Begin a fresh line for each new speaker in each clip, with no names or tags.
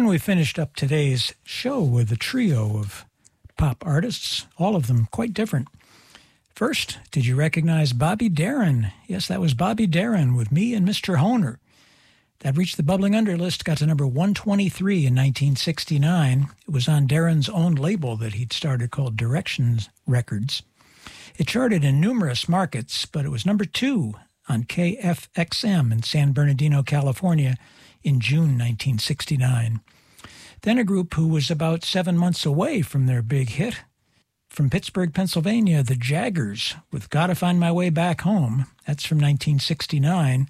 And we finished up today's show with a trio of pop artists, all of them quite different. First, did you recognize Bobby Darin? Yes, that was Bobby Darin with Me and Mr. Hohner. That reached the Bubbling Under list, got to number 123 in 1969. It was on Darin's own label that he'd started called Directions Records. It charted in numerous markets, but it was number two on KFXM in San Bernardino, California in June 1969. Then a group who was about seven months away from their big hit from Pittsburgh, Pennsylvania, the Jaggerz with Gotta Find My Way Back Home. That's from 1969.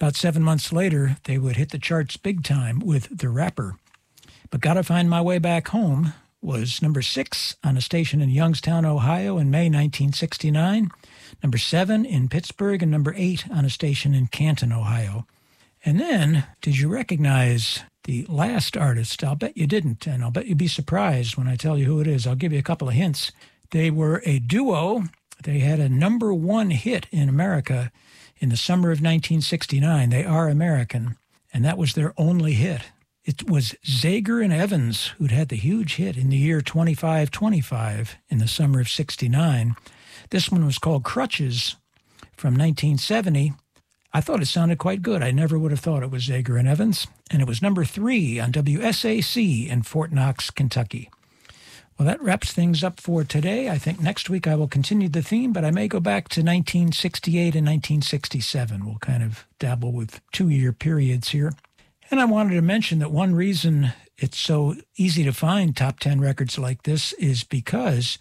About seven months later, they would hit the charts big time with The Rapper. But Gotta Find My Way Back Home was number six on a station in Youngstown, Ohio in May 1969, number seven in Pittsburgh, and number eight on a station in Canton, Ohio. And then, did you recognize the last artist, I'll bet you didn't, and I'll bet you'd be surprised when I tell you who it is. I'll give you a couple of hints. They were a duo. They had a number one hit in America in the summer of 1969. They are American, and that was their only hit. It was Zager and Evans who'd had the huge hit in the year 2525 in the summer of 69. This one was called Crutches from 1970. I thought it sounded quite good. I never would have thought it was Zager and Evans, and it was number three on WSAC in Fort Knox, Kentucky. Well, that wraps things up for today. I think next week I will continue the theme, but I may go back to 1968 and 1967. We'll kind of dabble with two year periods here. And I wanted to mention that one reason it's so easy to find top 10 records like this is because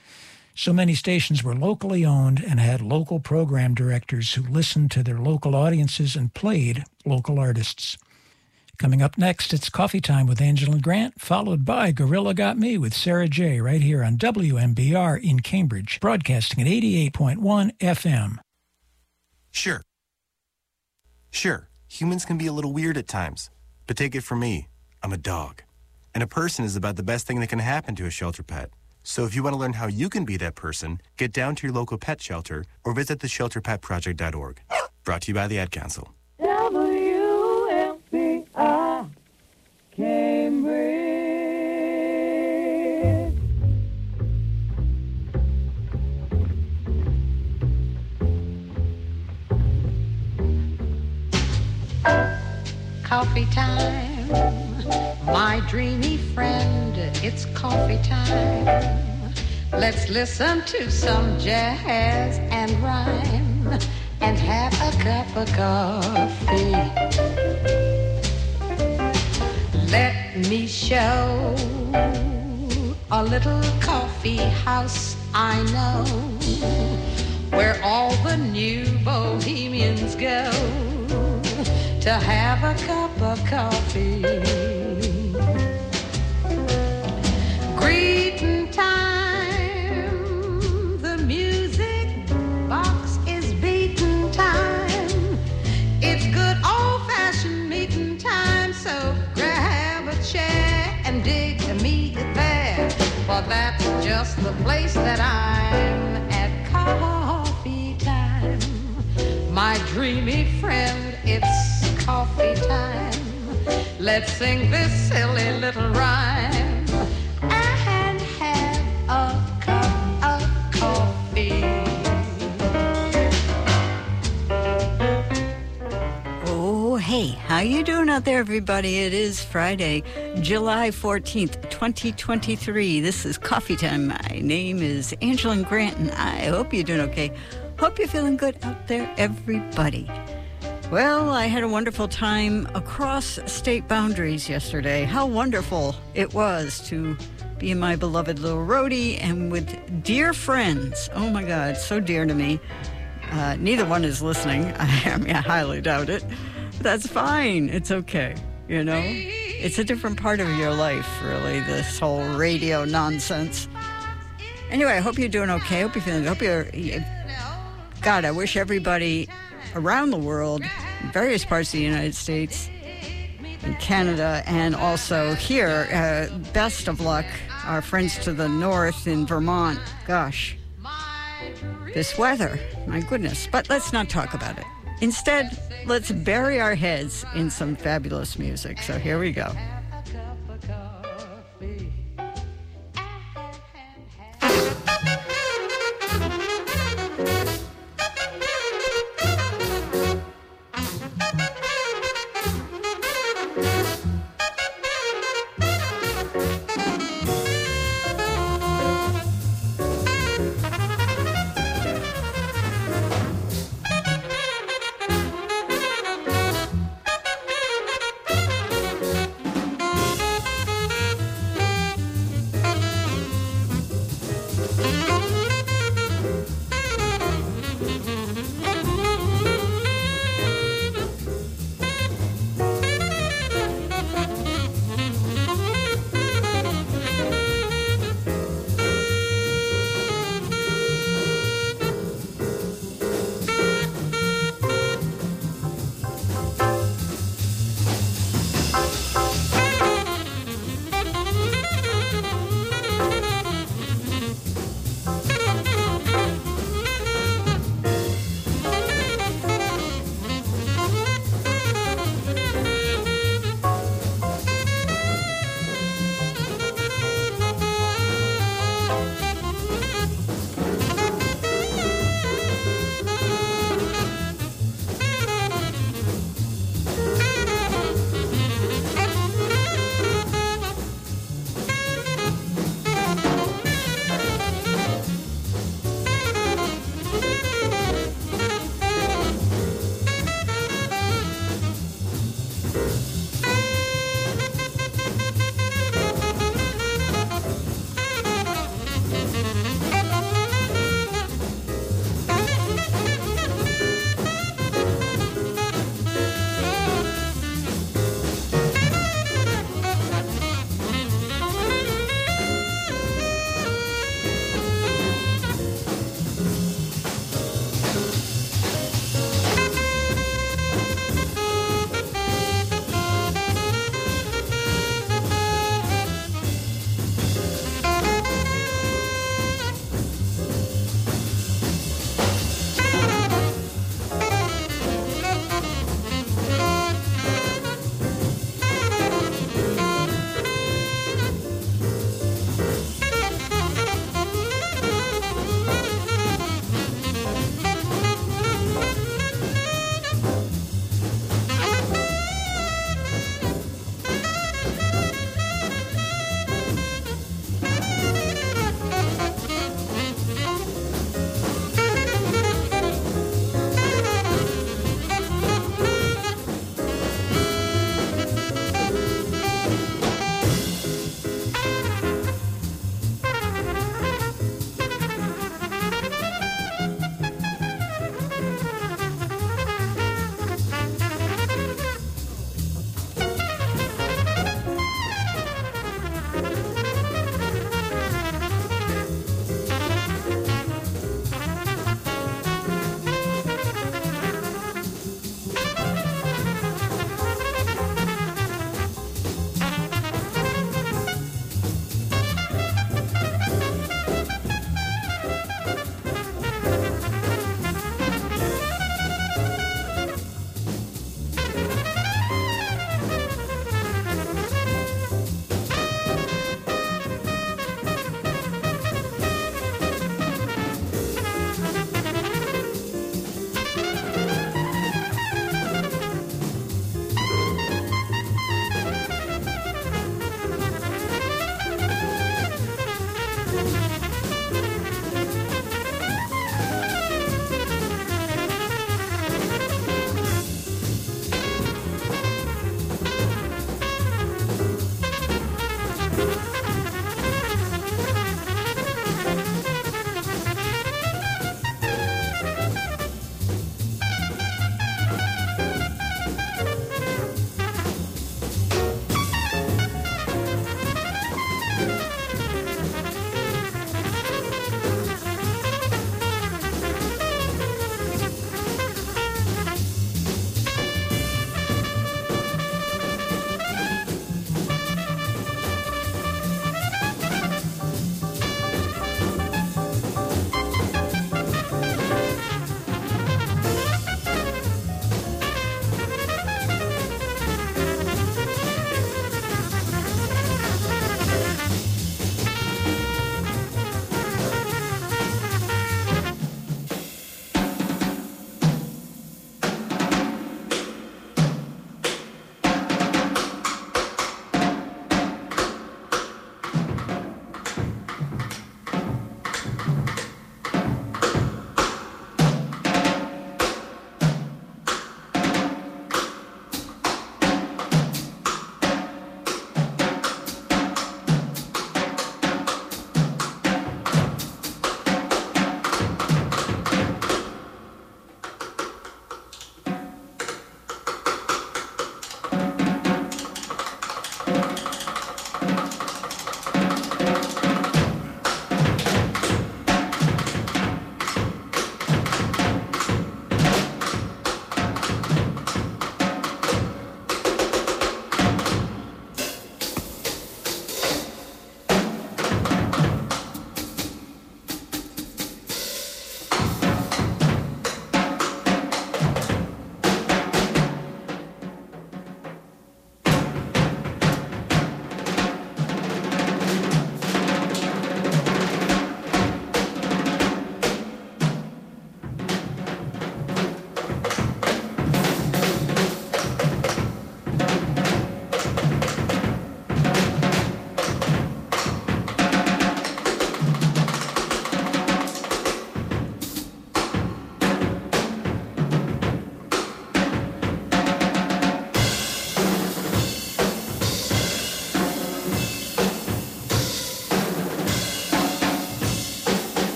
so many stations were locally owned and had local program directors who listened to their local audiences and played local artists. Coming up next, it's Coffee Time with Angela Grant, followed by Gorilla Got Me with Sarah J. right here on WMBR in Cambridge, broadcasting at 88.1 FM.
Sure. Sure, humans can be a little weird at times, but take it from me, I'm a dog. And a person is about the best thing that can happen to a shelter pet. So if you want to learn how you can be that person, get down to your local pet shelter or visit theshelterpetproject.org. Brought to you by the Ad Council.
WMBR Cambridge.
Coffee time, my dreamy friend, it's coffee time. Let's listen to some jazz and rhyme and have a cup of coffee. Let me show a little coffee house I know where all the new bohemians go to have a cup of coffee. Greeting time, the music box is beating time. It's good old fashioned meeting time, so grab a chair and dig a me there. For that's just the place that I'm at coffee time. My dreamy friend, it's coffee time. Let's sing this silly
you doing out there, everybody? It is Friday, July 14th, 2023. This is Coffee Time. My name is Angela Grant, and I hope you're doing okay. Hope you're feeling good out there, everybody. Well, I had a wonderful time across state boundaries yesterday. How wonderful it was to be in my beloved little Rhody and with dear friends. Oh my God, so dear to me. Uh, neither one is listening. I, mean, I highly doubt it. That's fine. It's okay. You know, it's a different part of your life, really, this whole radio nonsense. Anyway, I hope you're doing okay. I hope you're feeling, I hope you're, God, I wish everybody around the world, various parts of the United States, in Canada, and also here. Uh, best of luck, our friends to the north in Vermont. Gosh, this weather, my goodness. But let's not talk about it. Instead, let's bury our heads in some fabulous music. So here we go.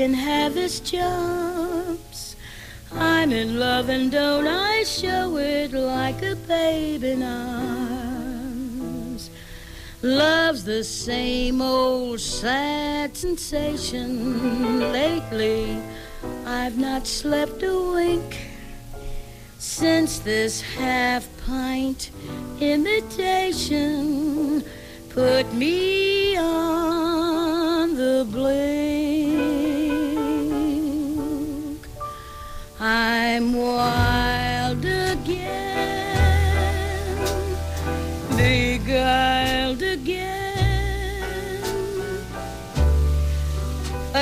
can
have his jumps. I'm in love and don't I show it like a baby? in arms. Love's the same old sad sensation. Lately, I've not slept a wink since this half pint imitation put me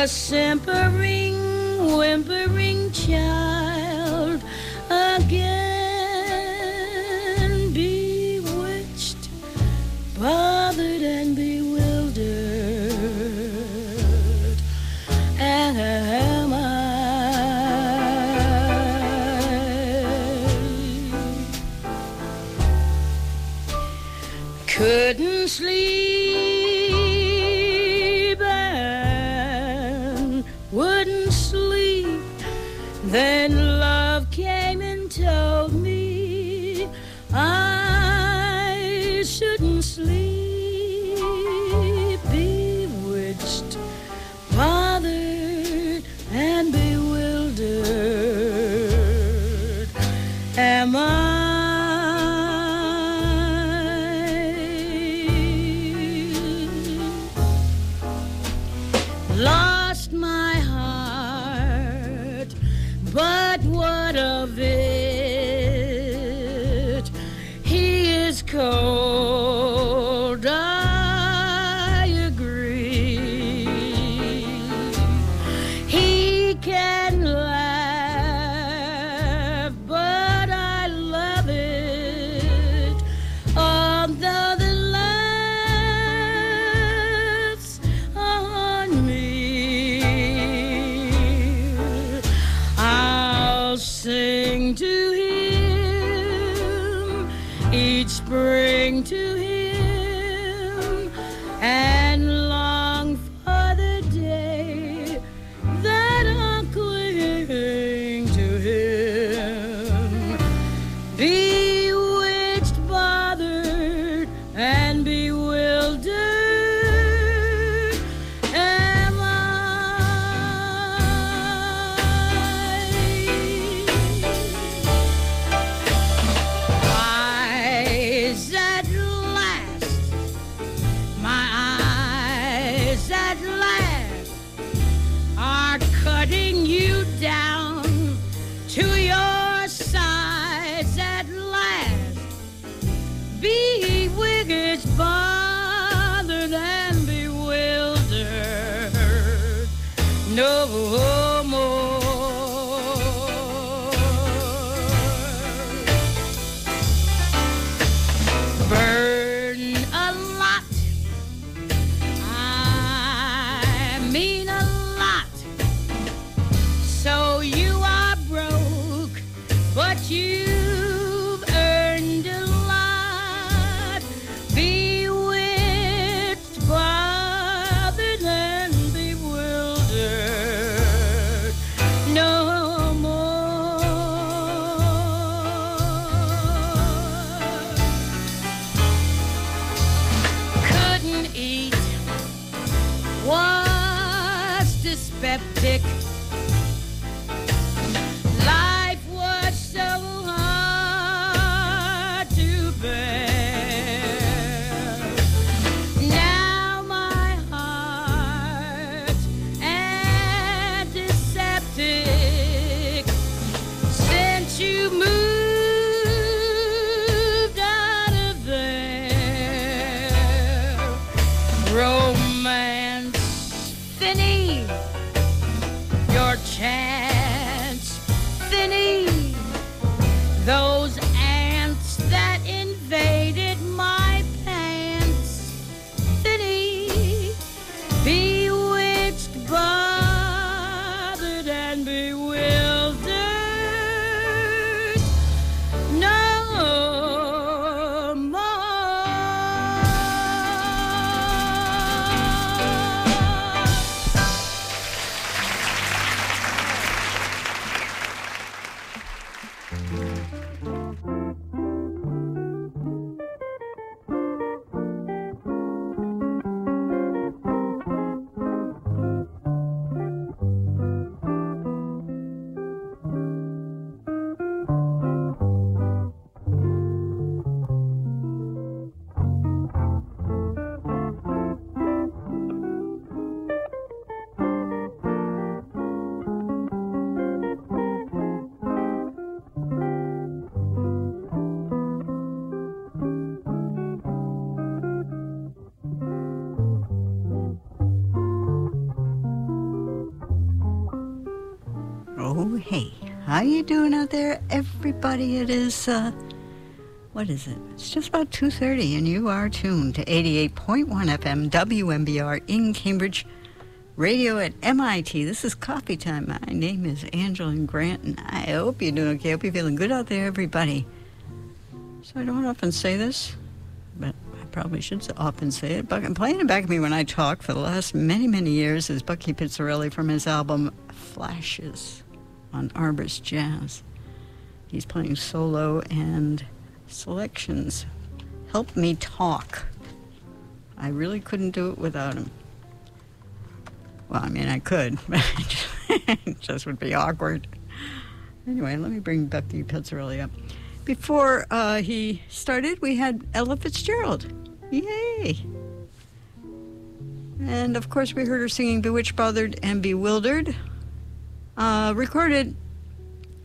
a
How you doing out there, everybody? It is uh, what is it? It's just about two thirty, and you are tuned to eighty-eight point one FM WMBR in Cambridge. Radio at MIT. This is coffee time. My name is Angela Grant, and I hope you're doing okay. I hope you're feeling good out there, everybody. So I don't often say this, but I probably should often say it. But I'm playing it back at me when I talk for the last many, many years is Bucky Pizzarelli from his album Flashes on Arbors Jazz. He's playing solo and selections. Help me talk. I really couldn't do it without him. Well, I mean, I could, but it just would be awkward. Anyway, let me bring Bucky Pizzarelli up. Before uh, he started, we had Ella Fitzgerald. Yay! And of course, we heard her singing Bewitched, Bothered, and Bewildered. Uh, recorded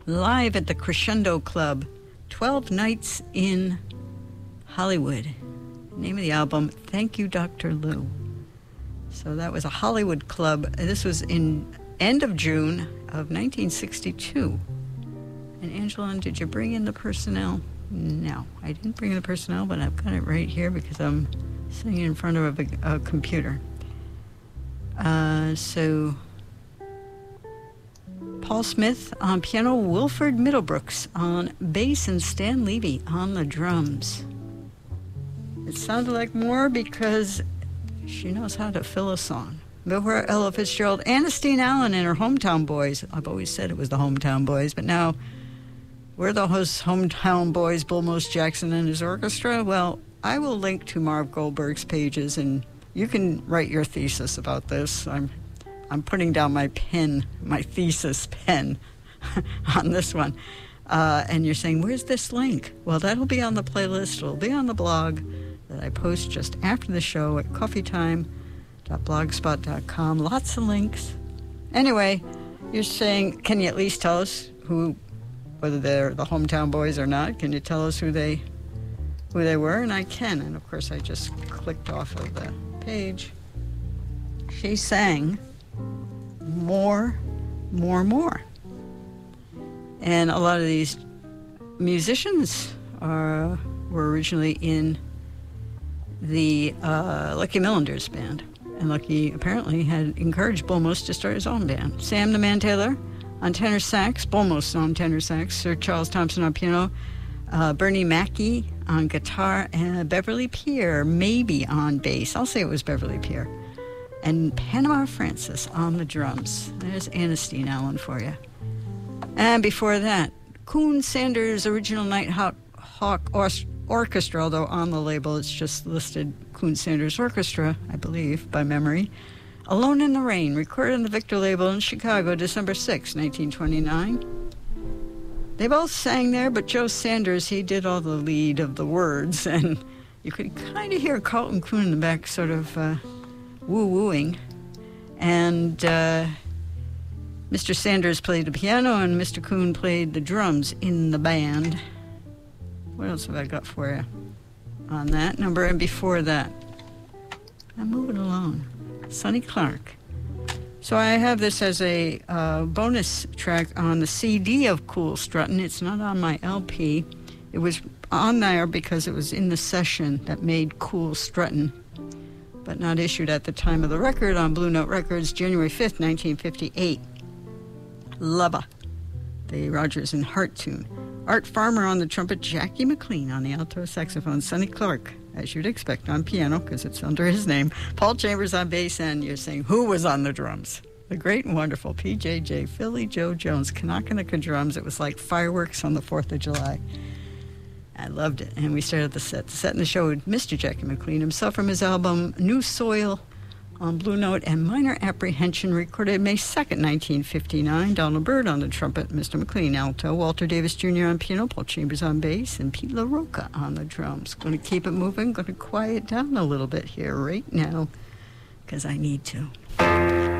live at the Crescendo Club, 12 Nights in Hollywood. Name of the album, Thank You, Dr. Lou. So that was a Hollywood club. This was in end of June of 1962. And Angelon, did you bring in the personnel? No, I didn't bring in the personnel, but I've got it right here because I'm sitting in front of a, a computer. Uh, so Paul Smith on piano, Wilfred Middlebrooks on bass, and Stan Levey on the drums. It sounded like more because she knows how to fill a song. Before Ella Fitzgerald, Ernestine Allen and her Hometown Boys. I've always said it was the Hometown Boys, but now we're the host Hometown Boys, Bull Moose Jackson and his orchestra. Well, I will link to Marv Goldberg's pages, and you can write your thesis about this. I'm, I'm putting down my pen, my thesis pen, on this one. Uh, and you're saying, where's this link? Well, that'll be on the playlist. It'll be on the blog that I post just after the show at coffeetime.blogspot.com. Lots of links. Anyway, you're saying, can you at least tell us who, whether they're the hometown boys or not? Can you tell us who they, who they were? And I can. And of course, I just clicked off of the page. She sang more, more, more. And a lot of these musicians are, were originally in the uh, Lucky Millinder's band. And Lucky apparently had encouraged Bull Moose to start his own band. Sam the Man Taylor on tenor sax, Bull Moose on tenor sax, Sir Charles Thompson on piano, uh, Bernie Mackey on guitar, and Beverly Peer maybe on bass. I'll say it was Beverly Peer. And Panama Francis on the drums. There's Ernestine Allen for you. And before that, Coon Sanders' original Nighthawk Hawk Orchestra, although on the label it's just listed Coon Sanders Orchestra, I believe, by memory. Alone in the Rain, recorded on the Victor label in Chicago, December 6, 1929. They both sang there, but Joe Sanders, he did all the lead of the words, and you could kind of hear Carlton Coon in the back sort of uh, woo-wooing. And uh, Mr. Sanders played the piano, and Mr. Coon played the drums in the band. What else have I got for you on that number? And before that, I'm moving along. Sonny Clark. So I have this as a uh, bonus track on the CD of Cool Struttin'. It's not on my LP. It was on there because it was in the session that made Cool Struttin', but not issued at the time of the record on Blue Note Records, January 5th, 1958. Lover, the Rodgers and Hart tune. Art Farmer on the trumpet, Jackie McLean on the alto saxophone, Sonny Clark, as you'd expect, on piano, because it's under his name, Paul Chambers on bass, and you're saying, who was on the drums? The great and wonderful PJJ, Philly Joe Jones, Kanakanika drums. It was like fireworks on the 4th of July. I loved it. And we started the set. The set in the show with Mr. Jackie McLean himself from his album New Soil on Blue Note and Minor Apprehension, recorded May 2nd, 1959. Donald Byrd on the trumpet, Mr. McLean alto, Walter Davis Jr. on piano, Paul Chambers on bass, and Pete La Roca on the drums. Going to keep it moving, going to quiet down a little bit here right now, because I need to.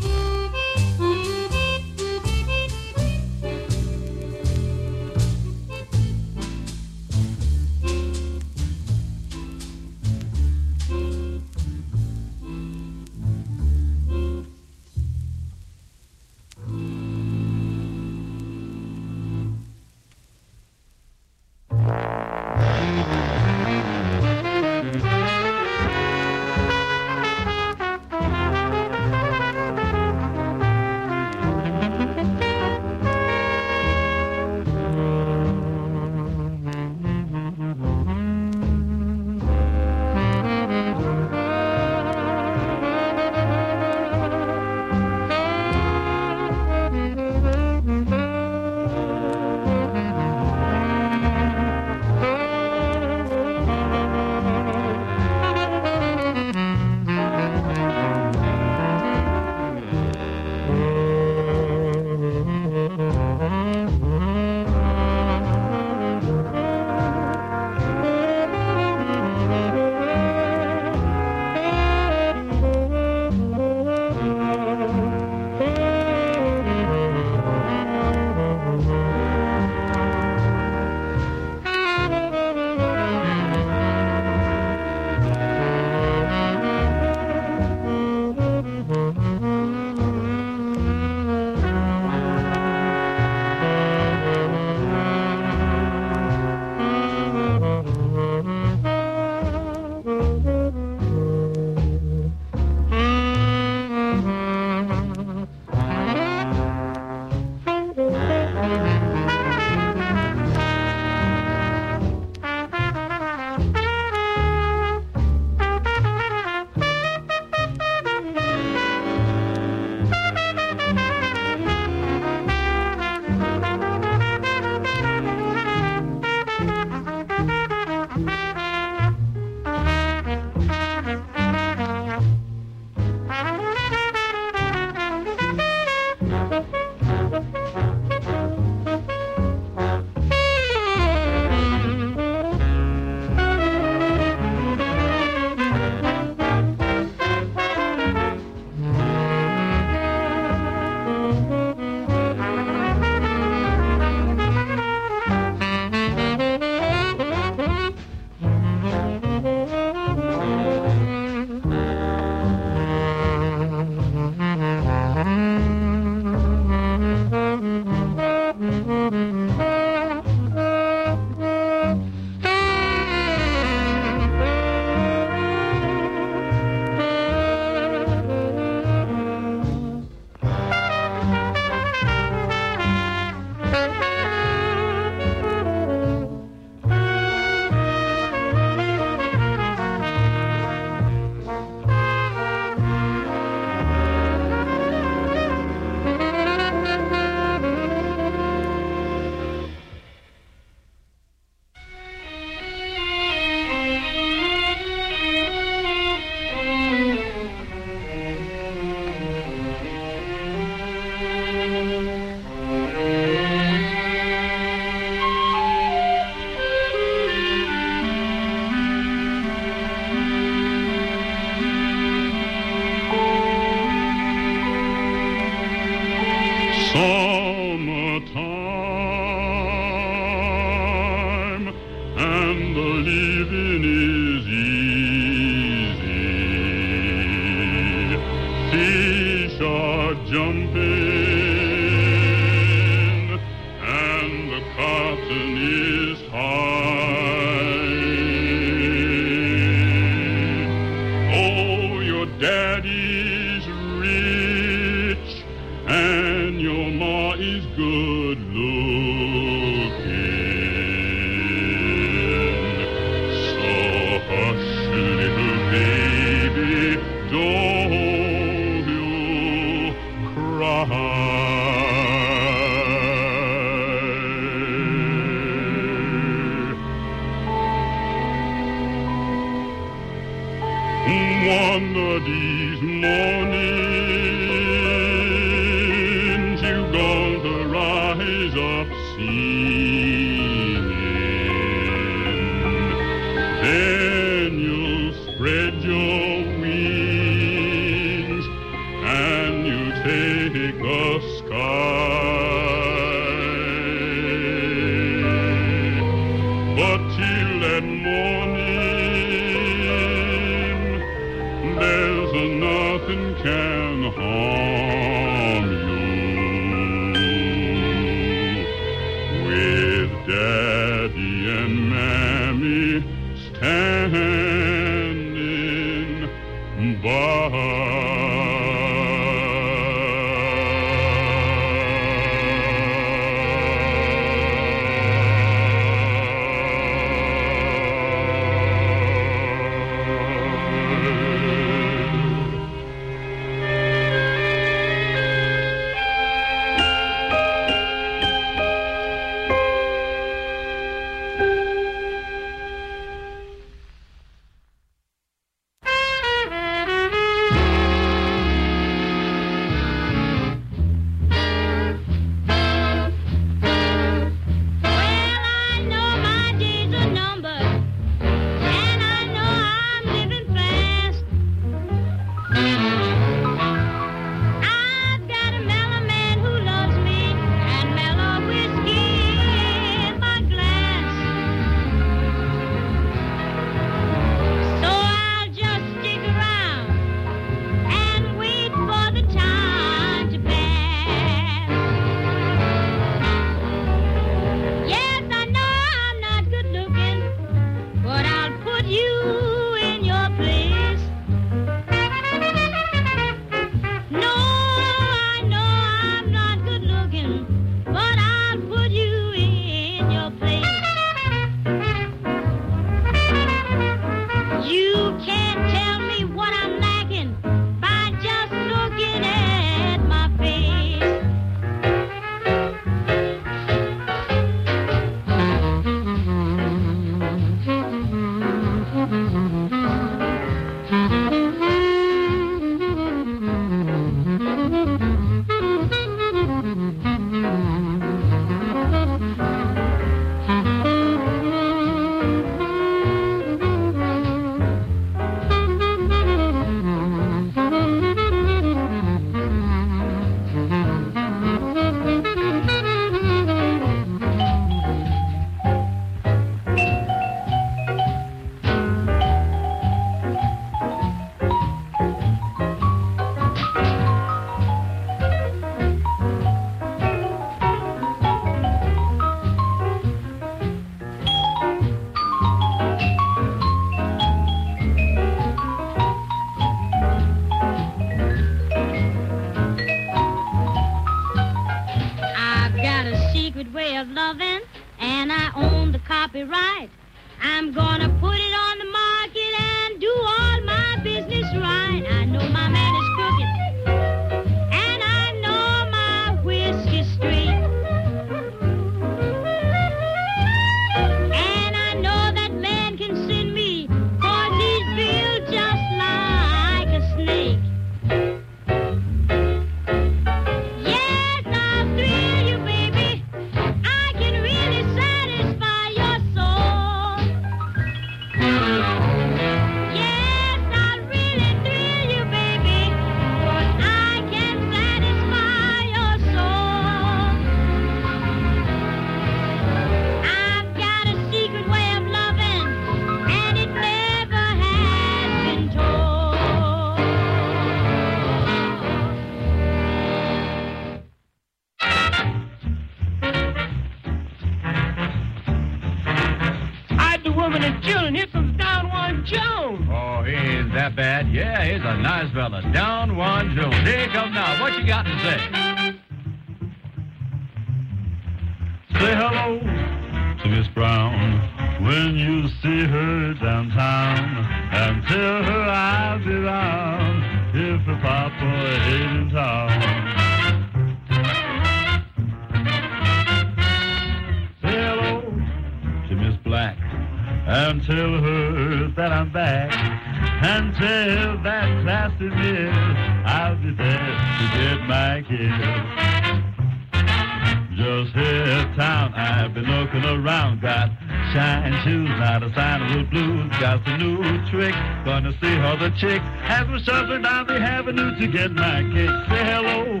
Around. Got
shine shoes, not a sign of the blues. Got the new trick, gonna see how the chick has me shuffling down the avenue to get my kick. Say hello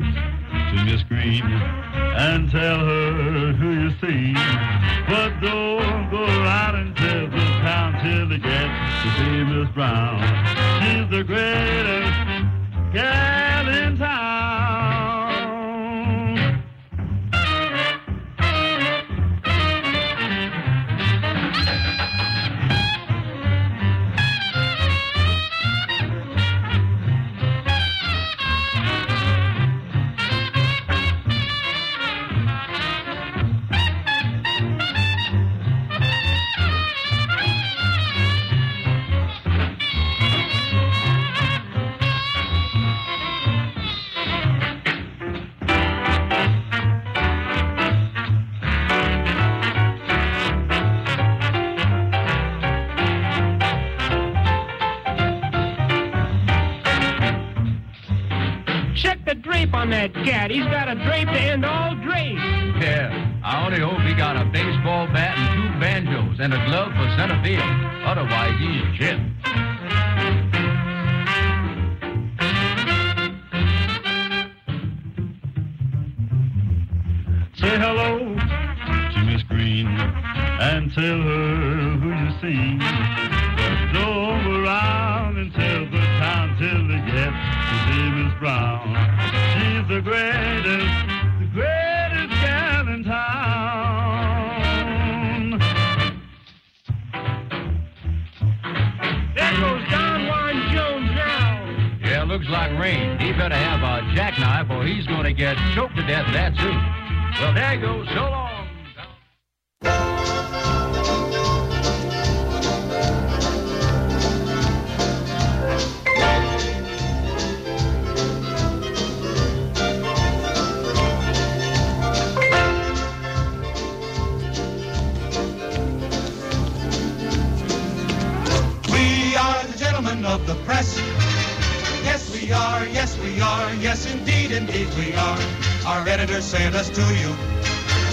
to Miss Green and tell her who you see. But don't go out tell the town till you get to see Miss Brown. She's the greatest gal in town.
Drape on that cat. He's got a drape to end all drapes.
Yeah, I only hope he got a baseball bat and two banjos and a glove for center field. Otherwise, he's chipped.
Say hello to Miss Green and tell her who you see. But don't go around and tell the town till they get to see Miss Brown. The greatest, the greatest gal in town.
There goes Don Juan Jones now.
Yeah, looks like rain. He better have a jackknife or he's going to get choked to death that soon. Well, there you go. So long.
Press. Yes, we are. Yes, we are. Yes, indeed, indeed, we are. Our editor sent us to you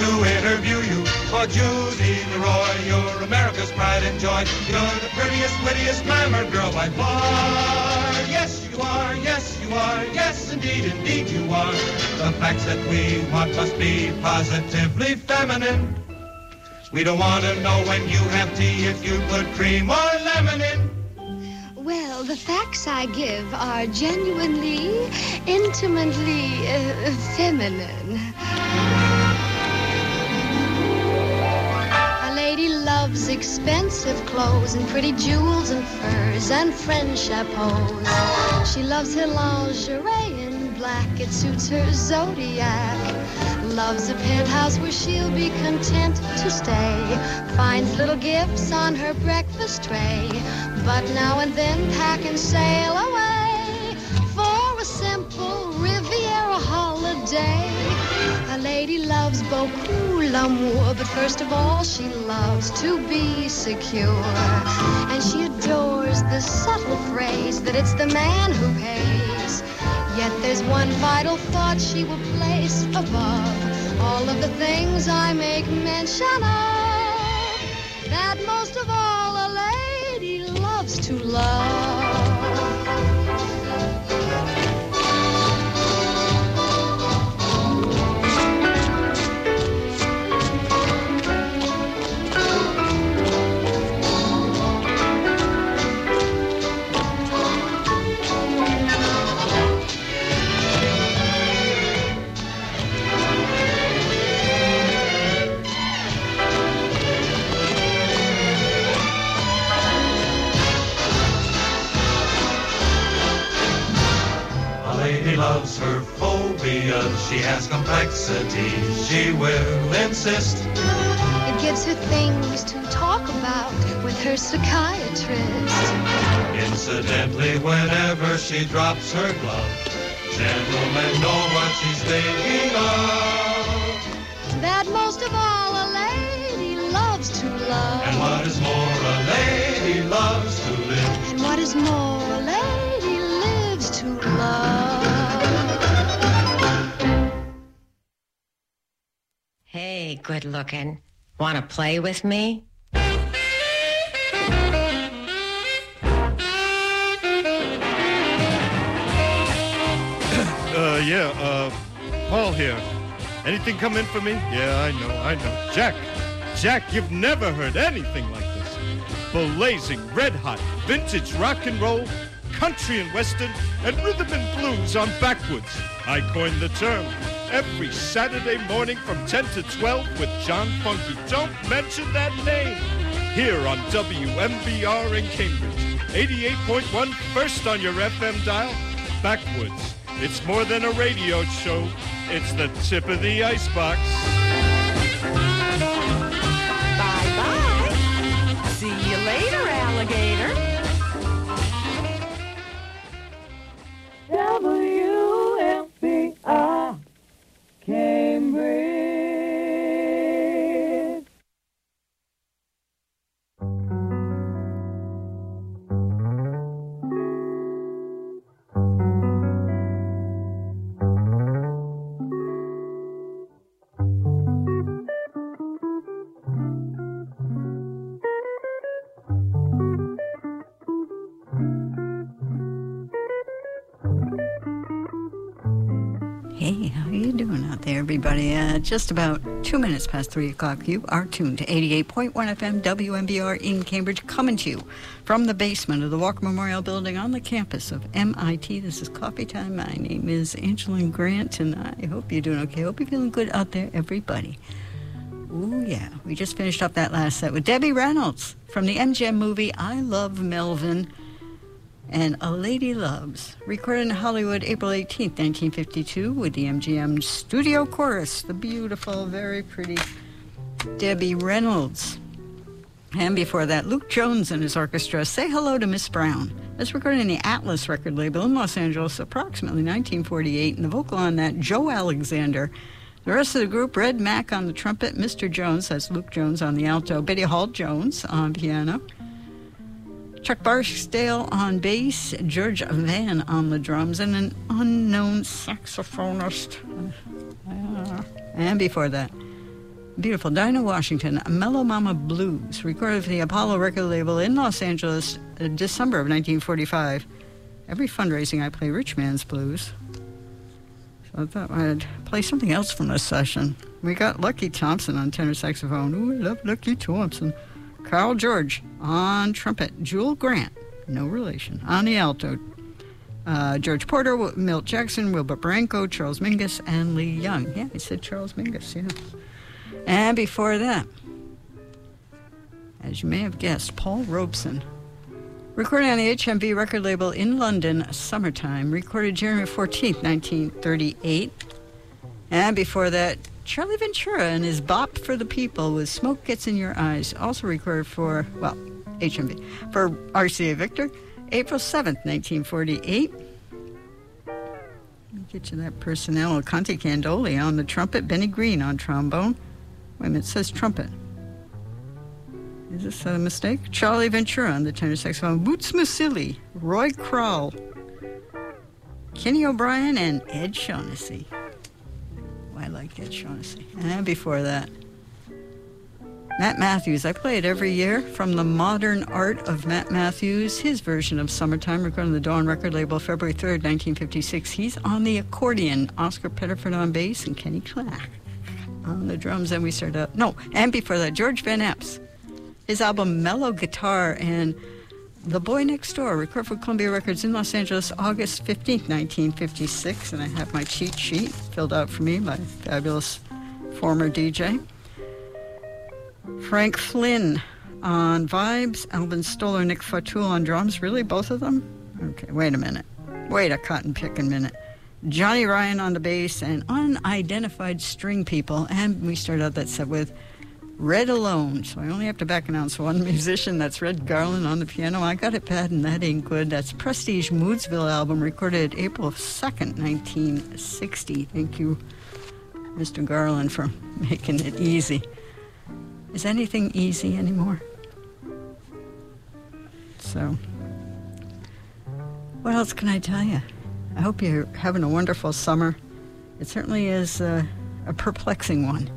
to interview you. For Judy Leroy, you're America's pride and joy. You're the prettiest, wittiest, glamour girl by far. Yes, you are. Yes, you are. Yes, indeed, indeed, you are. The facts that we want must be positively feminine. We don't want to know when you have tea if you put cream or lemon in.
Well, the facts I give are genuinely, intimately uh, feminine. A lady loves expensive clothes and pretty jewels and furs and French chapeaux. She loves her lingerie in black, it suits her zodiac. Loves a penthouse where she'll be content to stay. Finds little gifts on her breakfast tray. But now and then pack and sail away for a simple Riviera holiday. A lady loves beaucoup l'amour, but first of all she loves to be secure. And she adores the subtle phrase that it's the man who pays. Yet there's one vital thought she will place above all of the things I make mention of. That most of all to love. Psychiatrist.
Incidentally, whenever she drops her glove, gentlemen know what she's thinking of.
That most of all a lady loves to love.
And what is more, a lady loves to live.
And what is more, a lady lives to love.
Hey, good looking. Want to play with me?
Yeah, uh, Paul here. Anything come in for me? Yeah, I know, I know. Jack, Jack, you've never heard anything like this. Blazing, red hot, vintage rock and roll, country and western, and rhythm and blues on backwoods. I coined the term. Every Saturday morning from 10 to 12 with John Funky. Don't mention that name. Here on WMBR in Cambridge. 88.1 first on your FM dial. Backwoods. It's more than a radio show. It's the tip of the icebox.
Everybody? Uh, just about two minutes past three o'clock. You are tuned to 88.1 FM WMBR in Cambridge, coming to you from the basement of the Walker Memorial Building on the campus of MIT. This is Coffee Time. My name is Angeline Grant, and I hope you're doing okay. Hope you're feeling good out there, everybody. Ooh, yeah. We just finished up that last set with Debbie Reynolds from the MGM movie I Love Melvin and A Lady Loves, recorded in Hollywood April 18th, 1952, with the MGM Studio Chorus, the beautiful, very pretty Debbie Reynolds. And before that, Luke Jones and his orchestra, Say Hello to Miss Brown. That's recorded in the Atlas record label in Los Angeles, approximately 1948, and the vocal on that, Joe Alexander. The rest of the group, Red Mack on the trumpet, Mr. Jones, that's Luke Jones on the alto, Betty Hall Jones on piano, Chuck Barksdale on bass, George Van on the drums, and an unknown saxophonist. Uh, and before that, beautiful Dinah Washington, Mellow Mama Blues, recorded for the Apollo record label in Los Angeles, uh, December of 1945. Every fundraising I play Rich Man's Blues. So I thought I'd play something else from this session. We got Lucky Thompson on tenor saxophone. Ooh, I love Lucky Thompson. Karl George on trumpet, Jewell Grant, no relation, on the alto, uh, George Porter, Milt Jackson, Wilbur Baranco, Charles Mingus, and Lee Young. Yeah, I said Charles Mingus, yeah. And before that, as you may have guessed, Paul Robeson. Recorded on the HMV record label in London, Summertime, recorded January 14th, 1938. And before that, Charlie Ventura and his Bop for the People with Smoke Gets in Your Eyes, also recorded for, well, HMV, for RCA Victor, April 7th, 1948. Let me Get you that personnel, Conte Candoli on the trumpet, Benny Green on trombone. Wait a minute, it says trumpet. Is this a mistake? Charlie Ventura on the tenor saxophone, Boots Mussulli, Roy Kral, Kenny O'Brien, and Ed Shaughnessy. I like Ed Shaughnessy. And before that, Mat Mathews. I play it every year from the modern art of Mat Mathews, his version of Summertime, recorded on the Dawn record label February 3rd, 1956. He's on the accordion, Oscar Pettiford on bass, and Kenny Clarke on the drums. And we start out, no, and before that, George Van Eps. His album Mellow Guitar and The Boy Next Door, recorded for Columbia Records in Los Angeles, August 15th, 1956. And I have my cheat sheet filled out for me by fabulous former DJ. Frank Flynn on vibes, Alvin Stoller, Nick Fatool on drums. Really, both of them? Okay, wait a minute. Wait a cotton picking minute. Johnny Ryan on the bass, and unidentified string people. And we start out that set with Red Alone. So I only have to back announce one musician. That's Red Garland on the piano. I got it bad, and that ain't good. That's Prestige Moodsville album recorded April 2nd, 1960. Thank you, Mr. Garland, for making it easy. Is anything easy anymore? So, what else can I tell you? I hope you're having a wonderful summer. It certainly is uh, a perplexing one.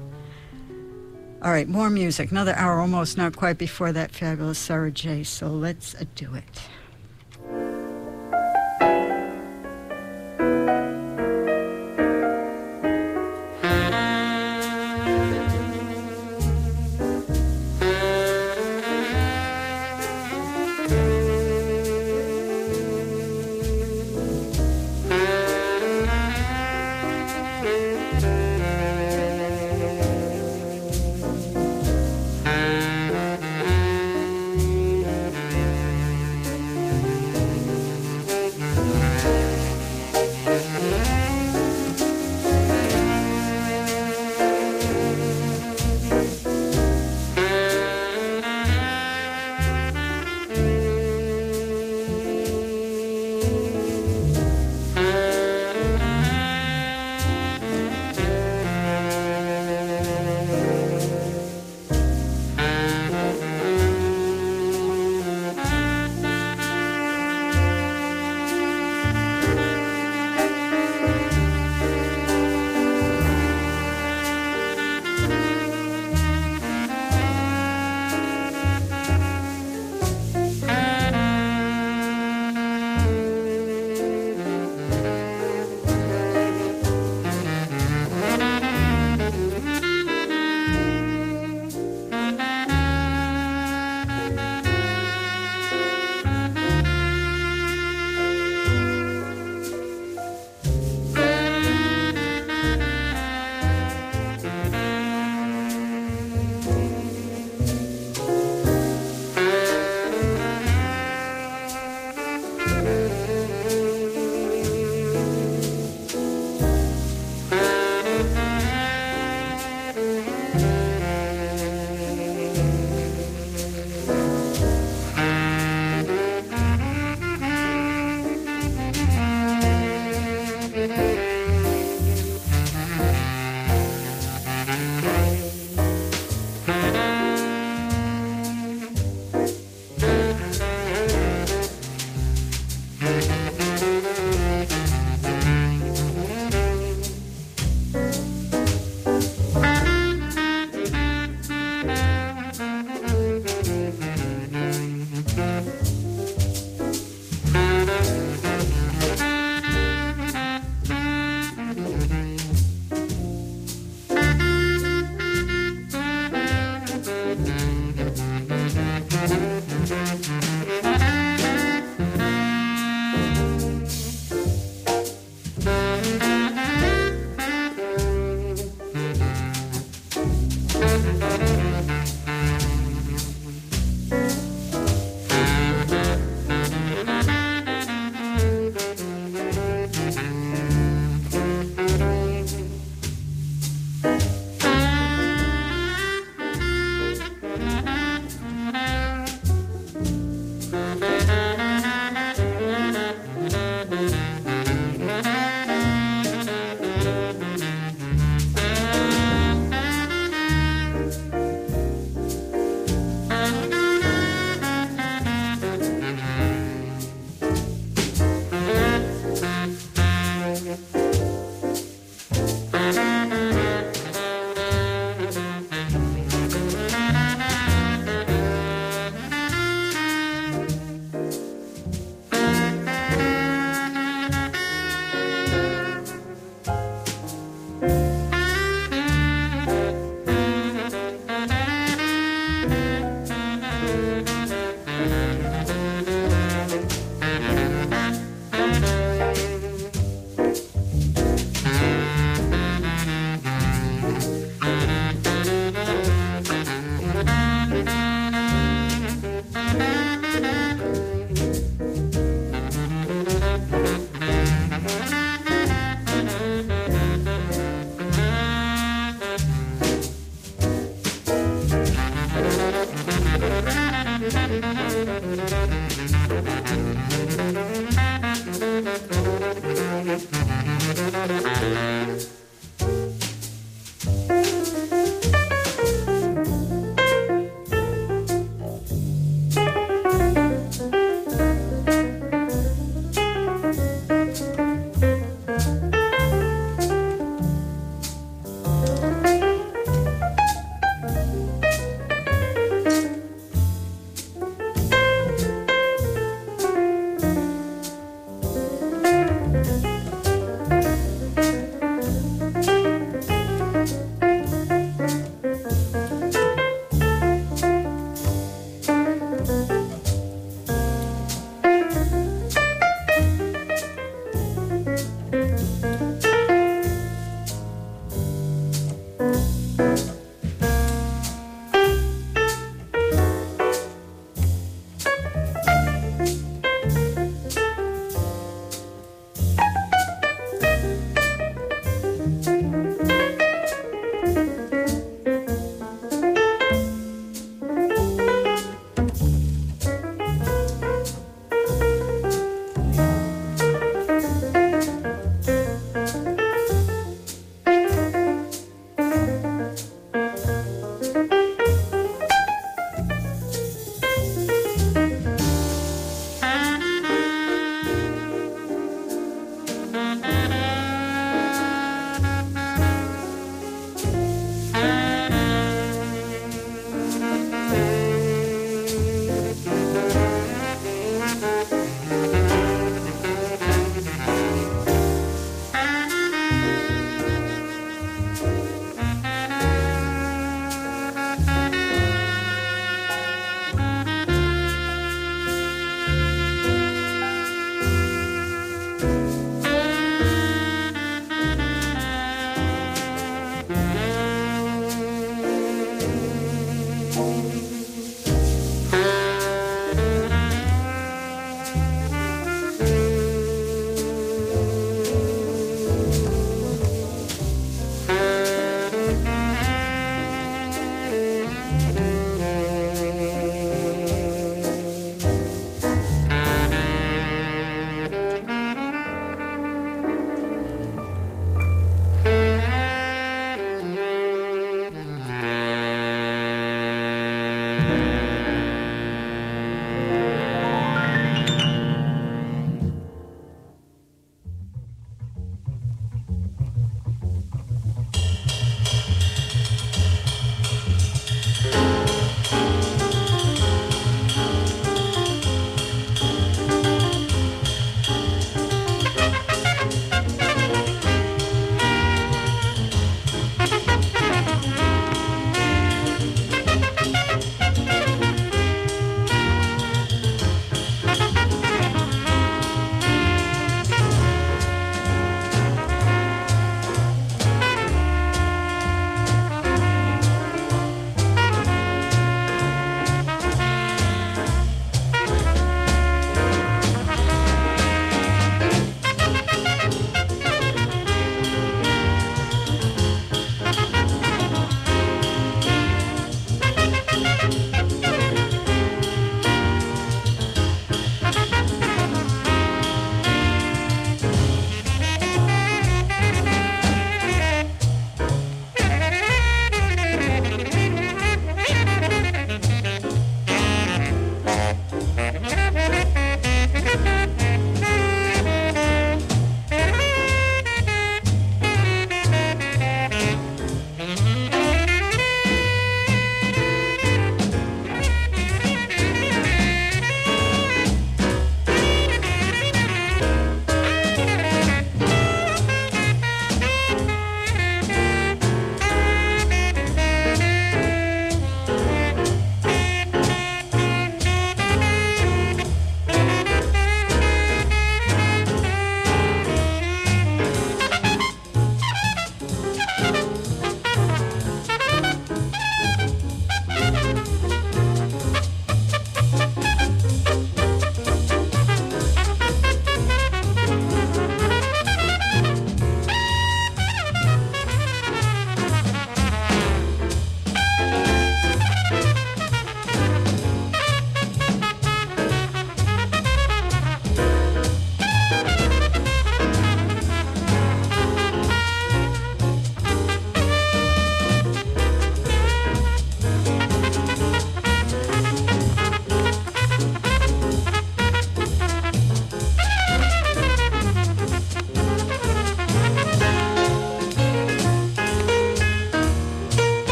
All right, more music. Another hour almost, not quite before that fabulous Sarah J. So let's uh, do it.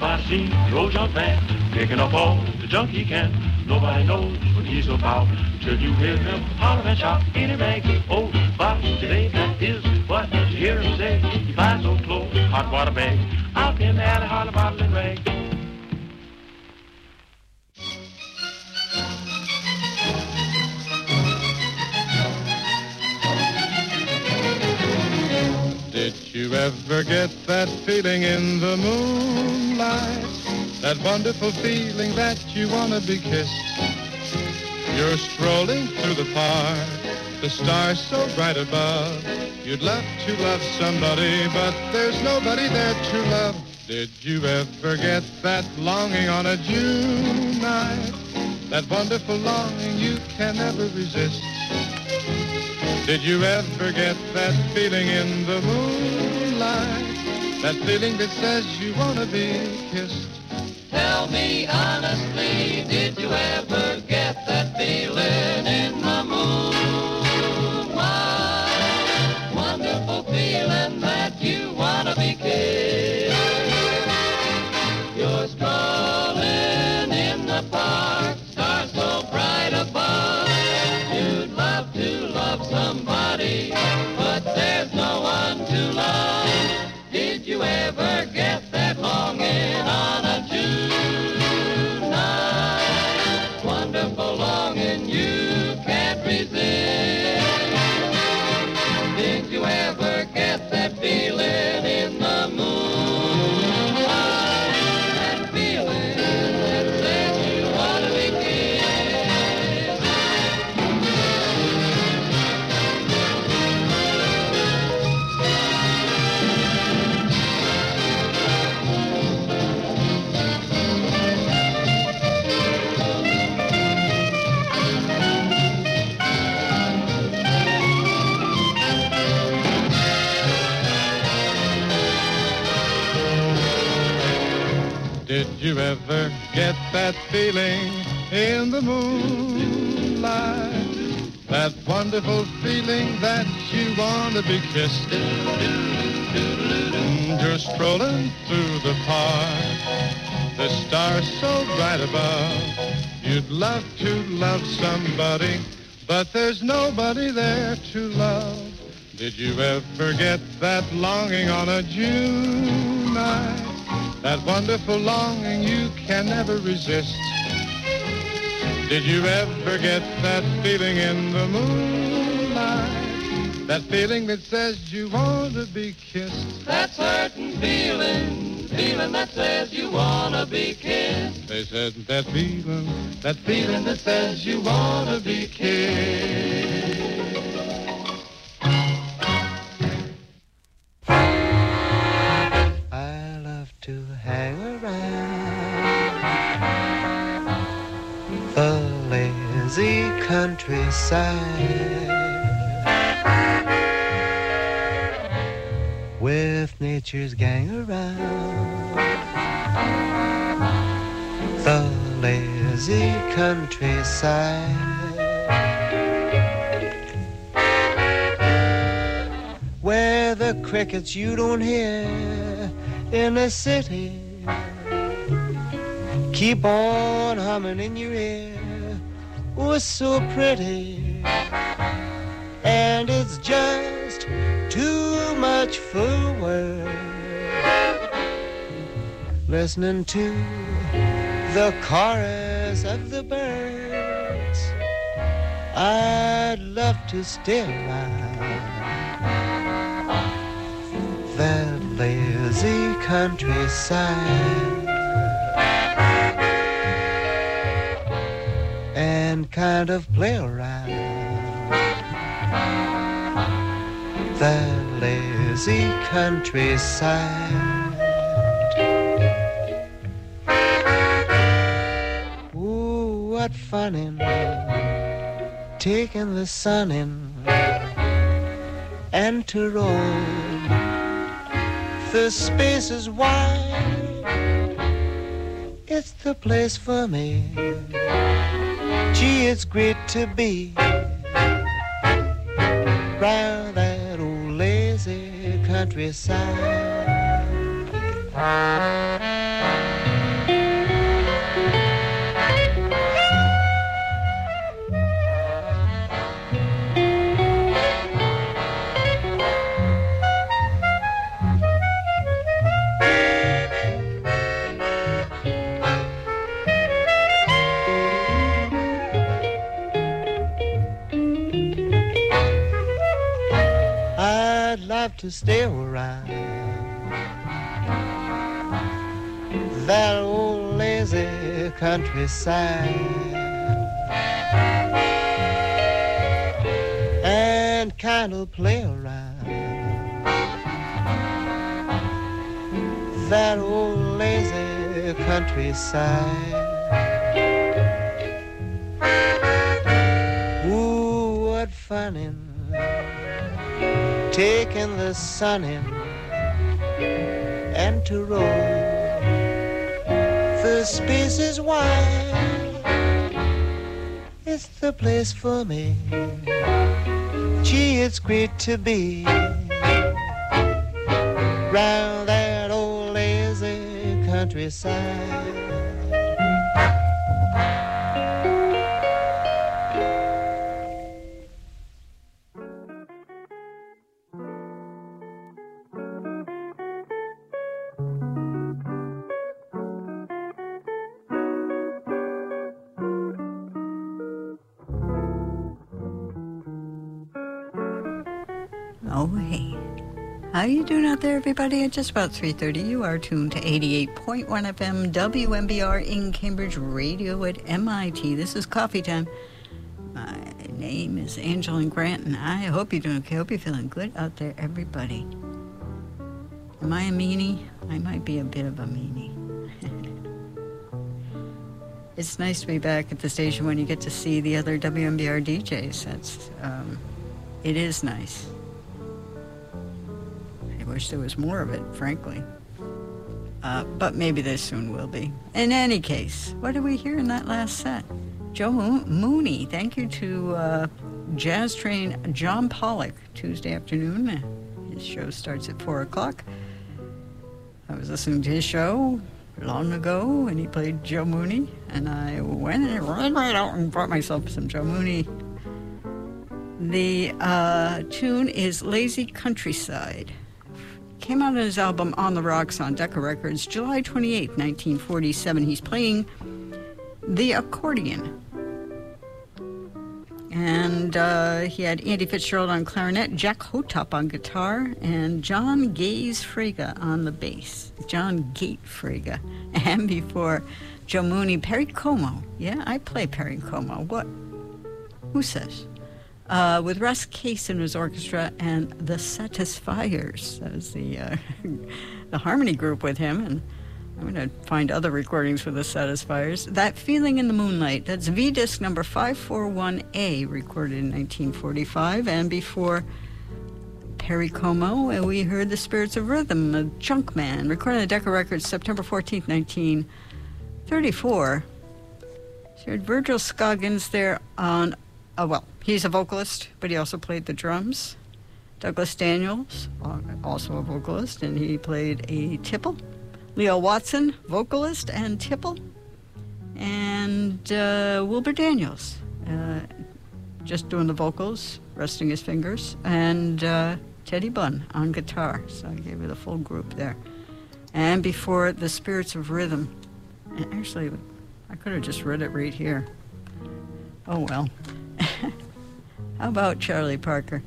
Anybody see the old junk man picking up all the junk he can? Nobody knows what he's about till you hear him holler and shout. Any rag, old box today, that is what you hear him say. He buys those clothes, hot water bags, out in the alley, holler, bottle and rag.
You ever get that feeling in the moonlight? That wonderful feeling that you want to be kissed? You're strolling through the park, the stars so bright above. You'd love to love somebody, but there's nobody there to love. Did you ever get that longing on a June night? That wonderful longing you can never resist. Did you ever get that feeling in the moonlight? That feeling that says you want to be kissed?
Tell me honestly, did you ever get that feeling in the moonlight? song on Did you ever get that feeling in the moonlight? That
wonderful feeling that you want to be kissed. Mm, You're strolling through the park. The stars so bright above. You'd love to love somebody, but there's nobody there to love. Did you ever get that longing on a June night? That wonderful longing you can never resist. Did you ever get that feeling in the moonlight? That feeling that says you want to be kissed.
That certain feeling, feeling that says you wanna be kissed.
They said that feeling, that feeling that says you want to be kissed.
To hang around. The lazy countryside. With nature's gang around. The lazy countryside. Where the crickets you don't hear in the city keep on humming in your ear. Oh, so pretty. And it's just too much for words. Listening to the chorus of the birds. I'd love to stay around that lazy countryside and kind of play around The lazy countryside. Ooh, what fun in taking the sun in and to roll the space is wide. It's the place for me. Gee, it's great to be round that old lazy countryside. To stay around. That old lazy countryside. And kind of play around. That old lazy countryside. Taking the sun in and to roll the space is wide. It's the place for me. Gee, it's great to be round that old lazy countryside.
How you doing out there, everybody? At just about 3.30, you are tuned to 88.1 FM WMBR in Cambridge Radio at MIT. This is Coffee Time. My name is Angela Grant, and I hope you're doing okay. hope you're feeling good out there, everybody. Am I a meanie? I might be a bit of a meanie. it's nice to be back at the station when you get to see the other WMBR DJs. That's, um, it is nice. Wish there was more of it, frankly. Uh, but maybe they soon will be. In any case, what did we hear in that last set? Joe Mo- Mooney. Thank you to uh, Jazz Train John Pollock, Tuesday afternoon. His show starts at 4 o'clock. I was listening to his show long ago, and he played Joe Mooney, and I went and ran right out and brought myself some Joe Mooney. The uh, tune is Lazy Countryside. Came out on his album On the Rocks on Decca Records, July 28, 1947. He's playing the accordion. And uh, he had Andy Fitzgerald on clarinet, Jack Hotop on guitar, and John Gaze Frega on the bass. John Gate Frega. And before Joe Mooney, Perry Como. Yeah, I play Perry Como. What? Who says? Uh, with Russ Case in his orchestra and the Satisfiers. That was the, uh, the harmony group with him. And I'm going to find other recordings with the Satisfiers. That Feeling in the Moonlight, that's V disc number 541A, recorded in 1945. And before Perry Como, uh, we heard The Spirits of Rhythm, a Junk Man, recorded on Decca Records September 14, 1934. So you heard Virgil Scoggins there on, uh, well, he's a vocalist, but he also played the drums. Douglas Daniels, also a vocalist, and he played a tipple. Leo Watson, vocalist and tipple, and uh, Wilbur Daniels, uh, just doing the vocals, resting his fingers, and uh, Teddy Bunn on guitar. So I gave you the full group there. And before the Spirits of Rhythm, actually, I could have just read it right here. Oh well. How about Charlie Parker?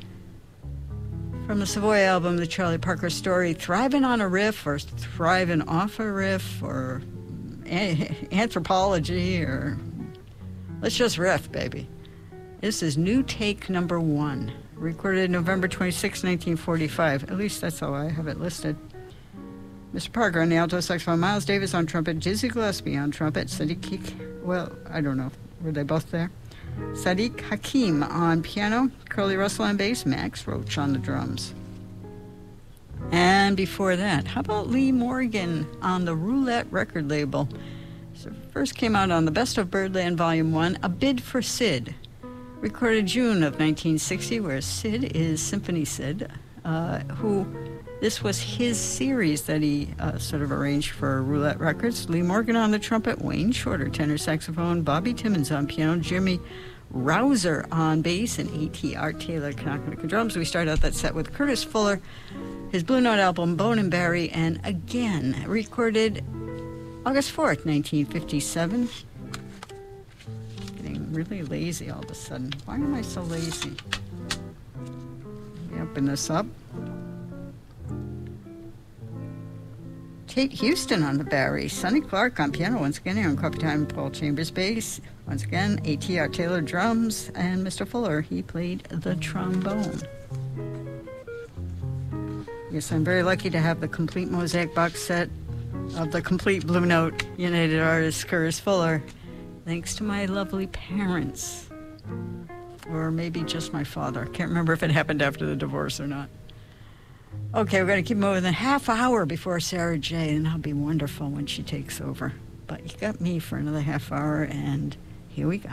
From the Savoy album, The Charlie Parker Story, thriving on a riff or thriving off a riff or anthropology or let's just riff, baby. This is New Take number one, recorded November 26, 1945. At least that's how I have it listed. Mr. Parker on the alto saxophone, Miles Davis on trumpet, Dizzy Gillespie on trumpet, Sadik, well, I don't know, were they both there? Sadik Hakim on piano, Curly Russell on bass, Max Roach on the drums. And before that, how about Lee Morgan on the Roulette record label? So first came out on the Best of Birdland Volume 1, A Bid for Sid, recorded June of 1960, where Sid is Symphony Sid, uh, who this was his series that he uh, sort of arranged for Roulette Records. Lee Morgan on the trumpet, Wayne Shorter tenor saxophone, Bobby Timmons on piano, Jimmy Rowser on bass, and A.T. Art Taylor Knocknick drums. We start out that set with Curtis Fuller, his Blue Note album Bone and Bari, and again recorded August 4th, 1957. Getting really lazy all of a sudden. Why am I so lazy? Let me open this up. Tate Houston on the bari, Sonny Clark on piano once again here on Coffee Time, Paul Chambers bass, once again A.T.R. Taylor drums, and Mr. Fuller, he played the trombone. Yes, I'm very lucky to have the complete mosaic box set of the complete Blue Note United Artists Curtis Fuller, thanks to my lovely parents. Or maybe just my father. Can't remember if it happened after the divorce or not. Okay, we're going to keep moving a half hour before Sarah J, and that'll be wonderful when she takes over. But you got me for another half hour, and here we go.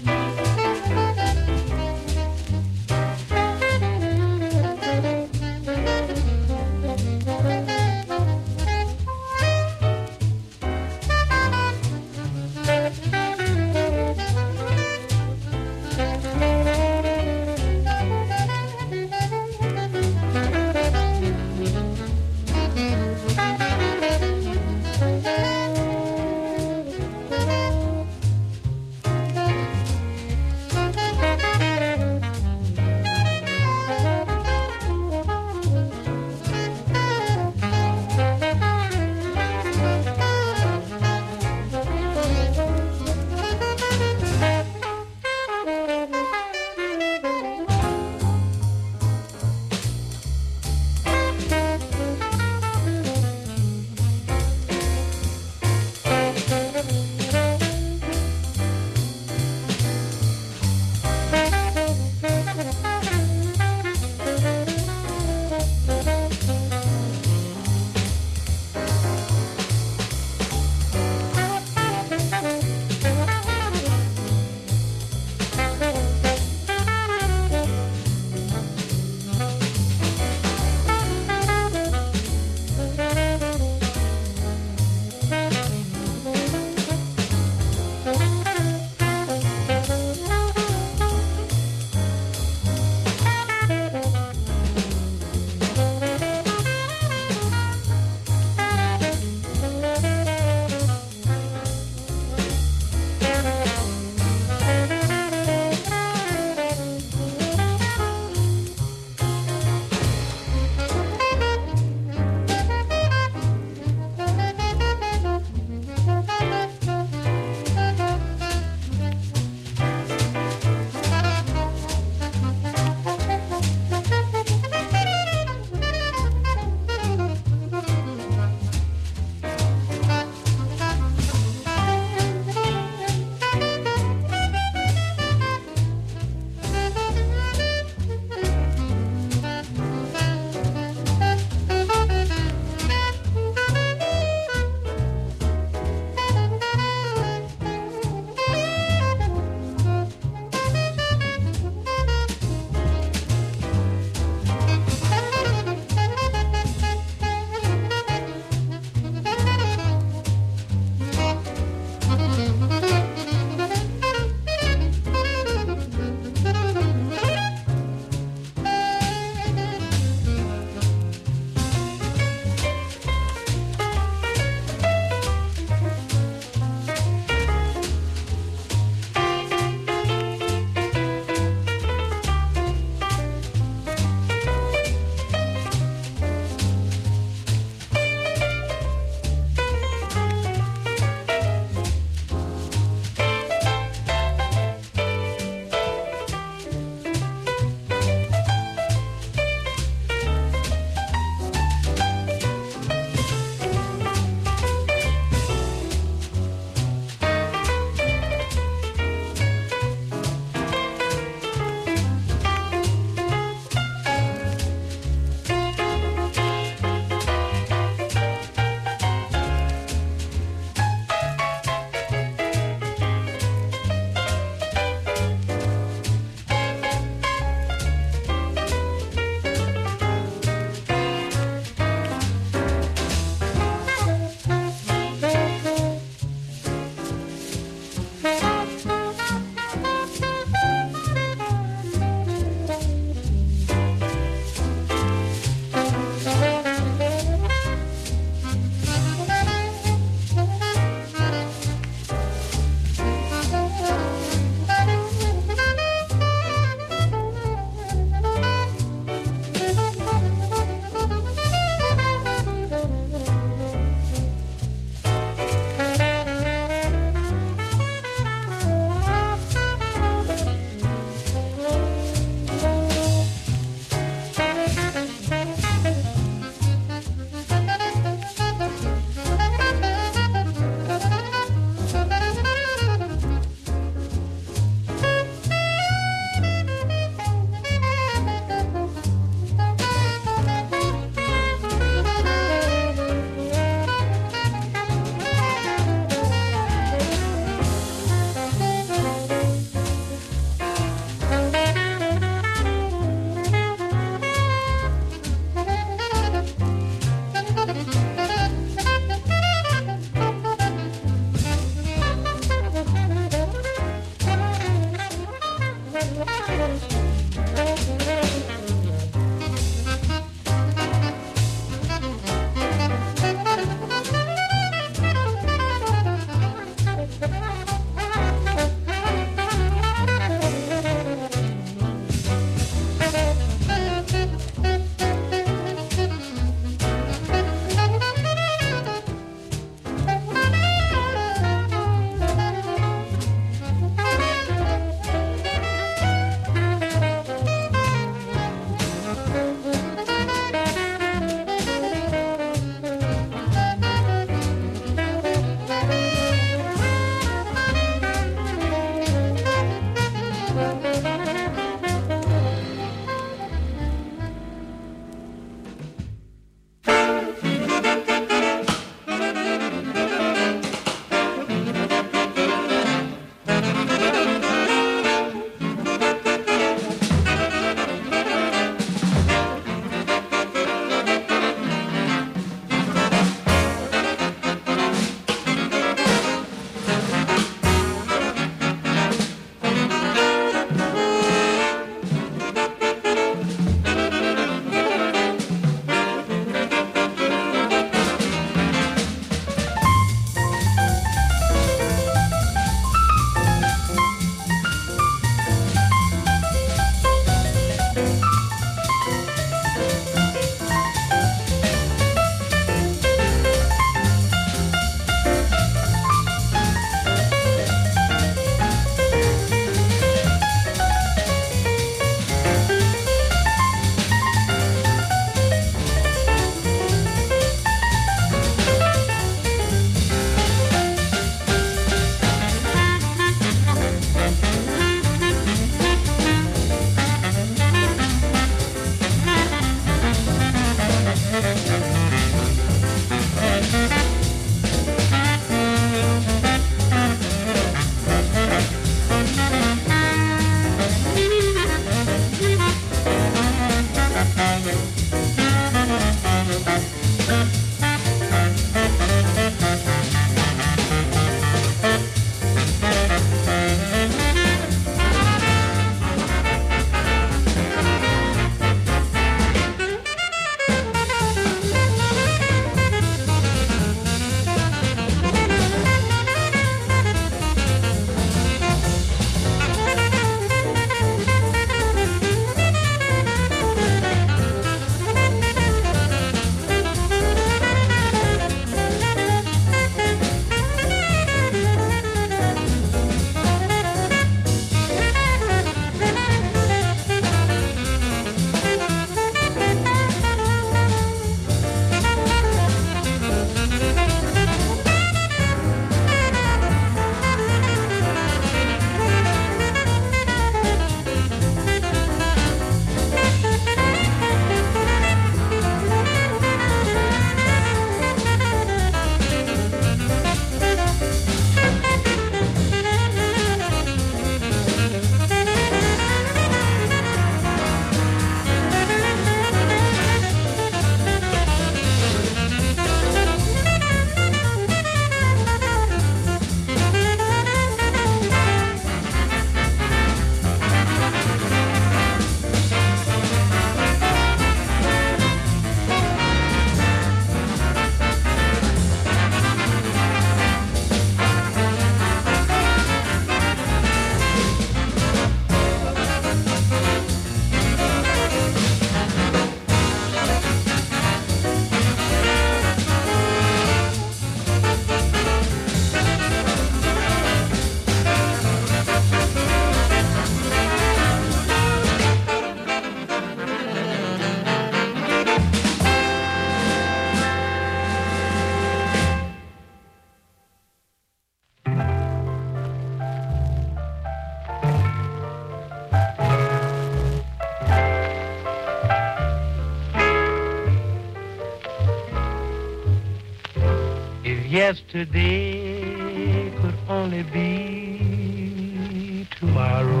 yesterday could only be tomorrow.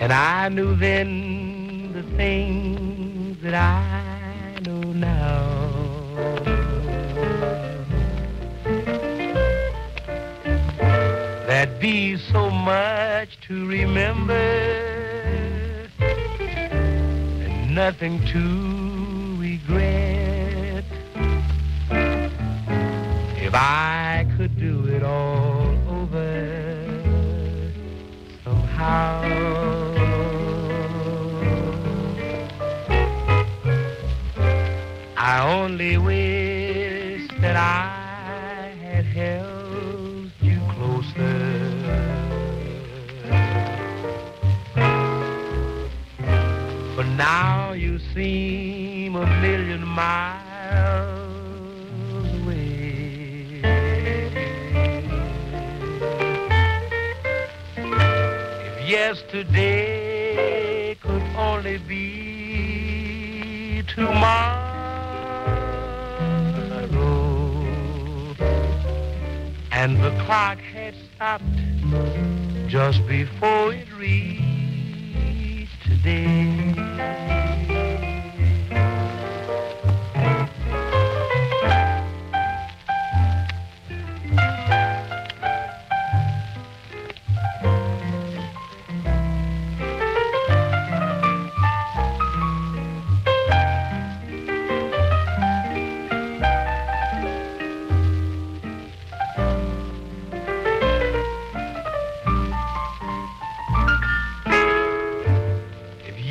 And I knew then to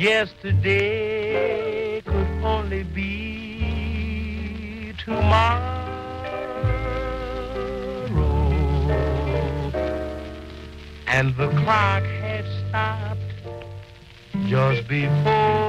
yesterday could only be tomorrow. And the clock had stopped just before.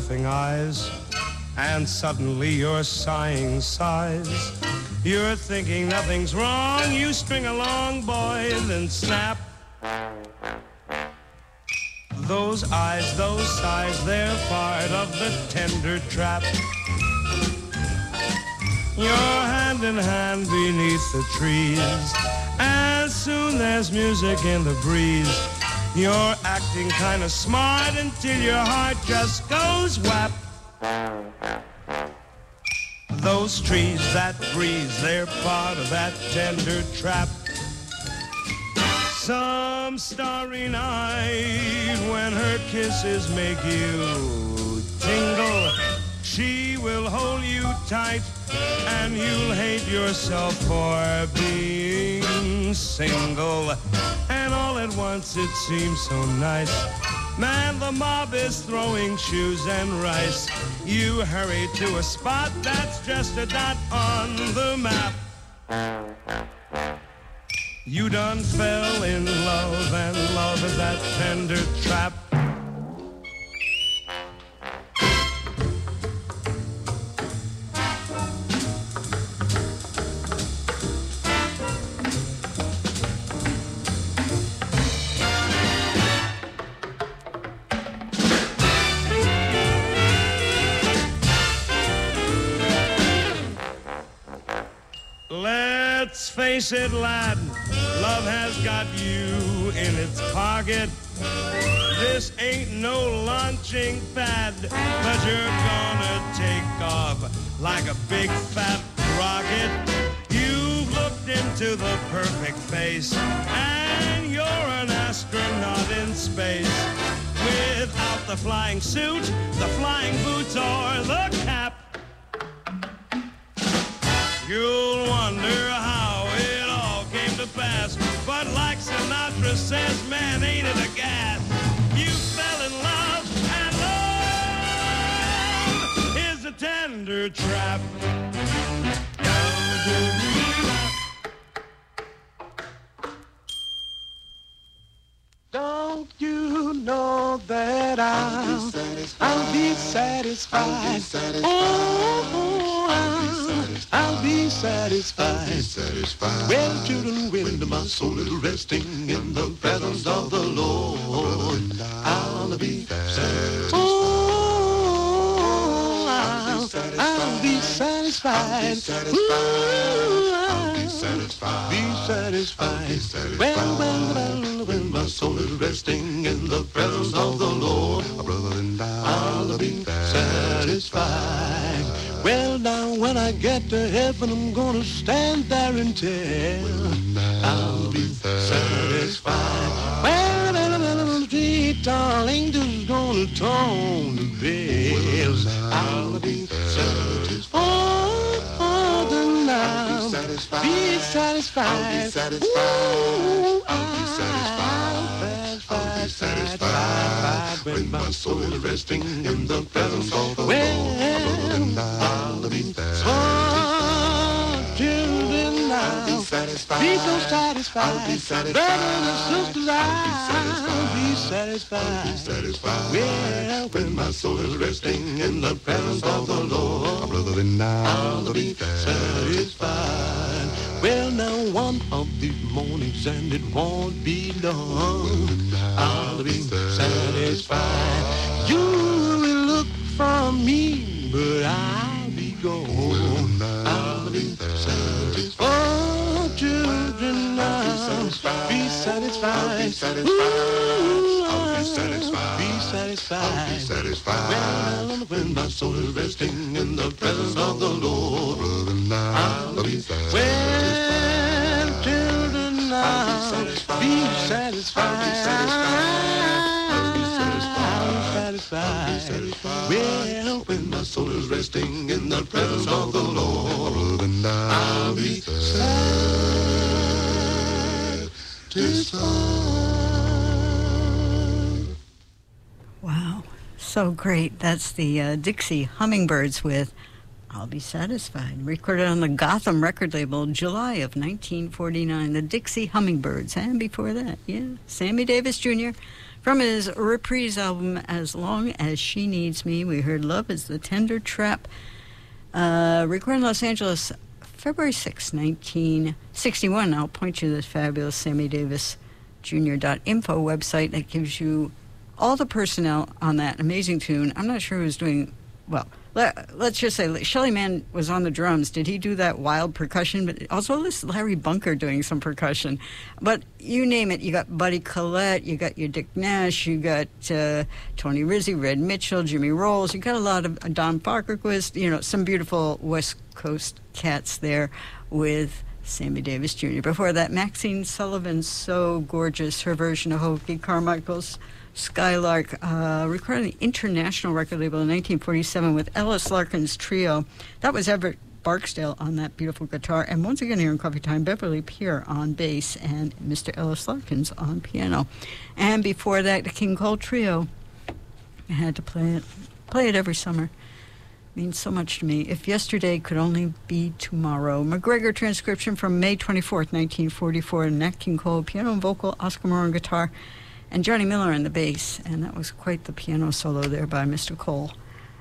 Laughing eyes, and suddenly you're sighing sighs. You're thinking nothing's wrong. You string along, boy, then snap. Those eyes, those sighs, they're part of the tender trap. You're hand in hand beneath the trees. As soon as music in the breeze, you're acting kind of smart until your heart just goes whap. Those trees, that breeze, they're part of that tender trap. Some starry night when her kisses make you tingle, she will hold you tight and you'll hate yourself for being single. And all at once it seems so nice. Man, the mob is throwing shoes and rice. You hurry to a spot that's just a dot on the map. You done fell in love, and love is that tender trap. Face it, lad, love has got you in its pocket. This ain't no launching pad, but you're gonna take off like a big fat rocket. You've looked into the perfect face, and you're an astronaut in space. Without the flying suit, the flying boots, or the cap. You'll wonder how But like Sinatra says, man, ain't it a gas? You fell in love, and love is a tender trap.
Don't you know that I'll, I'll be satisfied? Oh, I'll, I'll be satisfied. Well, children, when my soul is resting in the presence of the Lord, I'll be satisfied. Oh, I'll, I'll be satisfied. Ooh, I'll be satisfied. Be satisfied. Well, well, well, when my soul is resting in the presence of the Lord, brother, and I'll be satisfied. Well, now when I get to heaven, I'm gonna stand there and tell I'll be satisfied. Well, well, well, sweet darling, just gonna tone the bells. I'll be satisfied. Oh, oh, oh then I'll be satisfied. I'll be satisfied. I'll be satisfied. I'll be satisfied when my soul is resting in the presence of the Lord. I'll be satisfied. I'll satisfied. Be so satisfied. I'll be satisfied. Brothers and sisters, I'll be satisfied. I'll be satisfied. Well, when my soul is resting in the presence of the Lord, brother, then I'll be satisfied. Well, now one of these mornings and it won't be long. I'll be satisfied. You will look for me, but I'll be gone. I'll be satisfied. Oh, Oh, children, I'll be satisfied. Ooh, I'll be satisfied. Be satisfied. I'll be satisfied. Well, when my soul is resting in the presence of the Lord, I'll be satisfied. Well, children, I'll be satisfied. I'll be satisfied. I'll be satisfied. Well, when my soul is resting in the presence of the Lord, I'll be satisfied.
Wow, so great. That's the uh, Dixie Hummingbirds with I'll Be Satisfied. Recorded on the Gotham record label July of 1949. The Dixie Hummingbirds. And before that, yeah, Sammy Davis Jr. From his reprise album As Long as She Needs Me, we heard Love is the Tender Trap. Uh, recorded in Los Angeles February 6, 1961. I'll point you to this fabulous Sammy Davis Jr.info website that gives you all the personnel on that amazing tune. I'm not sure who's doing well. Let, us just say Shelly Manne was on the drums. Did he do that wild percussion? But also this Larry Bunker doing some percussion. But you name it, you got Buddy Collette, you got your Dick Nash, you got uh, Tony Rizzi, Red Mitchell, Jimmy Rowles. You got a lot of uh, Don Fagerquist. You know some beautiful West Coast cats there with. Sammy Davis Jr. Before that, Maxine Sullivan, so gorgeous, her version of Hoagy Carmichael's Skylark, uh, recorded on the International record label in 1947 with Ellis Larkins Trio. That was Everett Barksdale on that beautiful guitar. And once again here in Coffee Time, Beverly Peer on bass and Mr. Ellis Larkins on piano. And before that, the King Cole Trio. I had to play it. Play it every summer. Means so much to me. If yesterday could only be tomorrow. MacGregor transcription from May 24th, 1944. Nat King Cole, piano and vocal, Oscar Moore on guitar and Johnny Miller on the bass, and that was quite the piano solo there by Mr. Cole.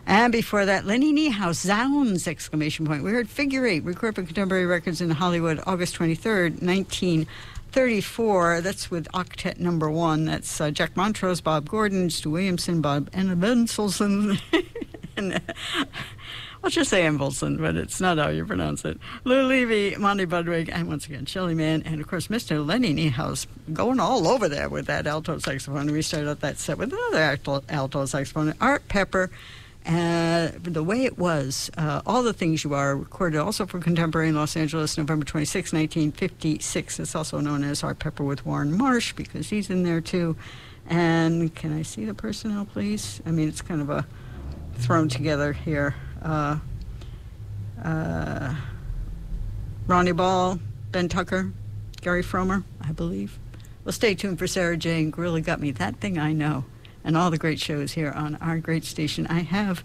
And before that, Lennie Niehaus, Zounds! Exclamation point. We heard Figure Eight, recorded for Contemporary Records in Hollywood, August 23rd, 1934. That's with Octet Number One. That's uh, Jack Montrose, Bob Gordon, Stu Williamson, Bob Evanselson, and uh, I'll just say Embelson, but it's not how you pronounce it. Lou Levy, Monty Budwig, and once again, Shelly Manne, and of course, Mr. Lennie Niehaus going all over there with that alto saxophone. We started out that set with another alto, alto saxophone, Art Pepper. Uh, the way it was, uh, all the things you are recorded also for Contemporary in Los Angeles, November 26, 1956. It's also known as Art Pepper with Warne Marsh because he's in there too. And can I see the personnel, please? I mean, it's kind of a thrown together here uh, uh, Ronnie Ball, Ben Tucker, Gary Frommer, I believe. Well, stay tuned for Sarah Jane. Really Got Me, That Thing I Know, and all the great shows here on our great station. I have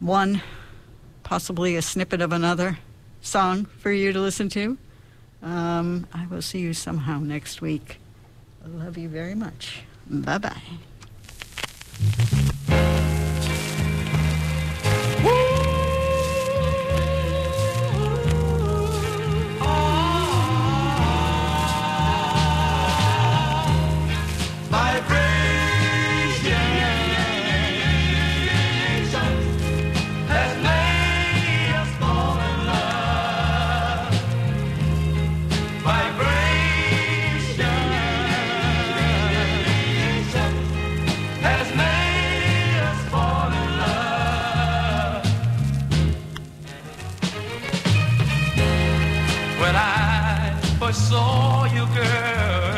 one, possibly a snippet of another song for you to listen to. Um, I will see you somehow next week. Love you very much. Bye bye.
I saw you,
girl.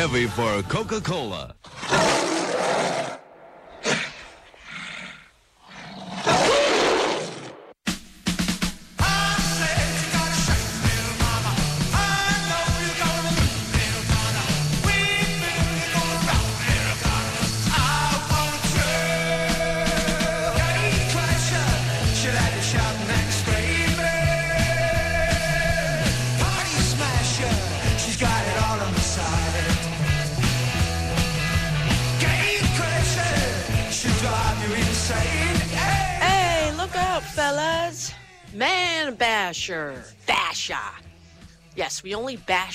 heavy for
Coca-Cola.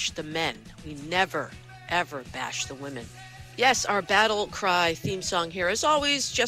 bash the men. We never, ever bash the women. Yes, our battle cry theme song here is always just.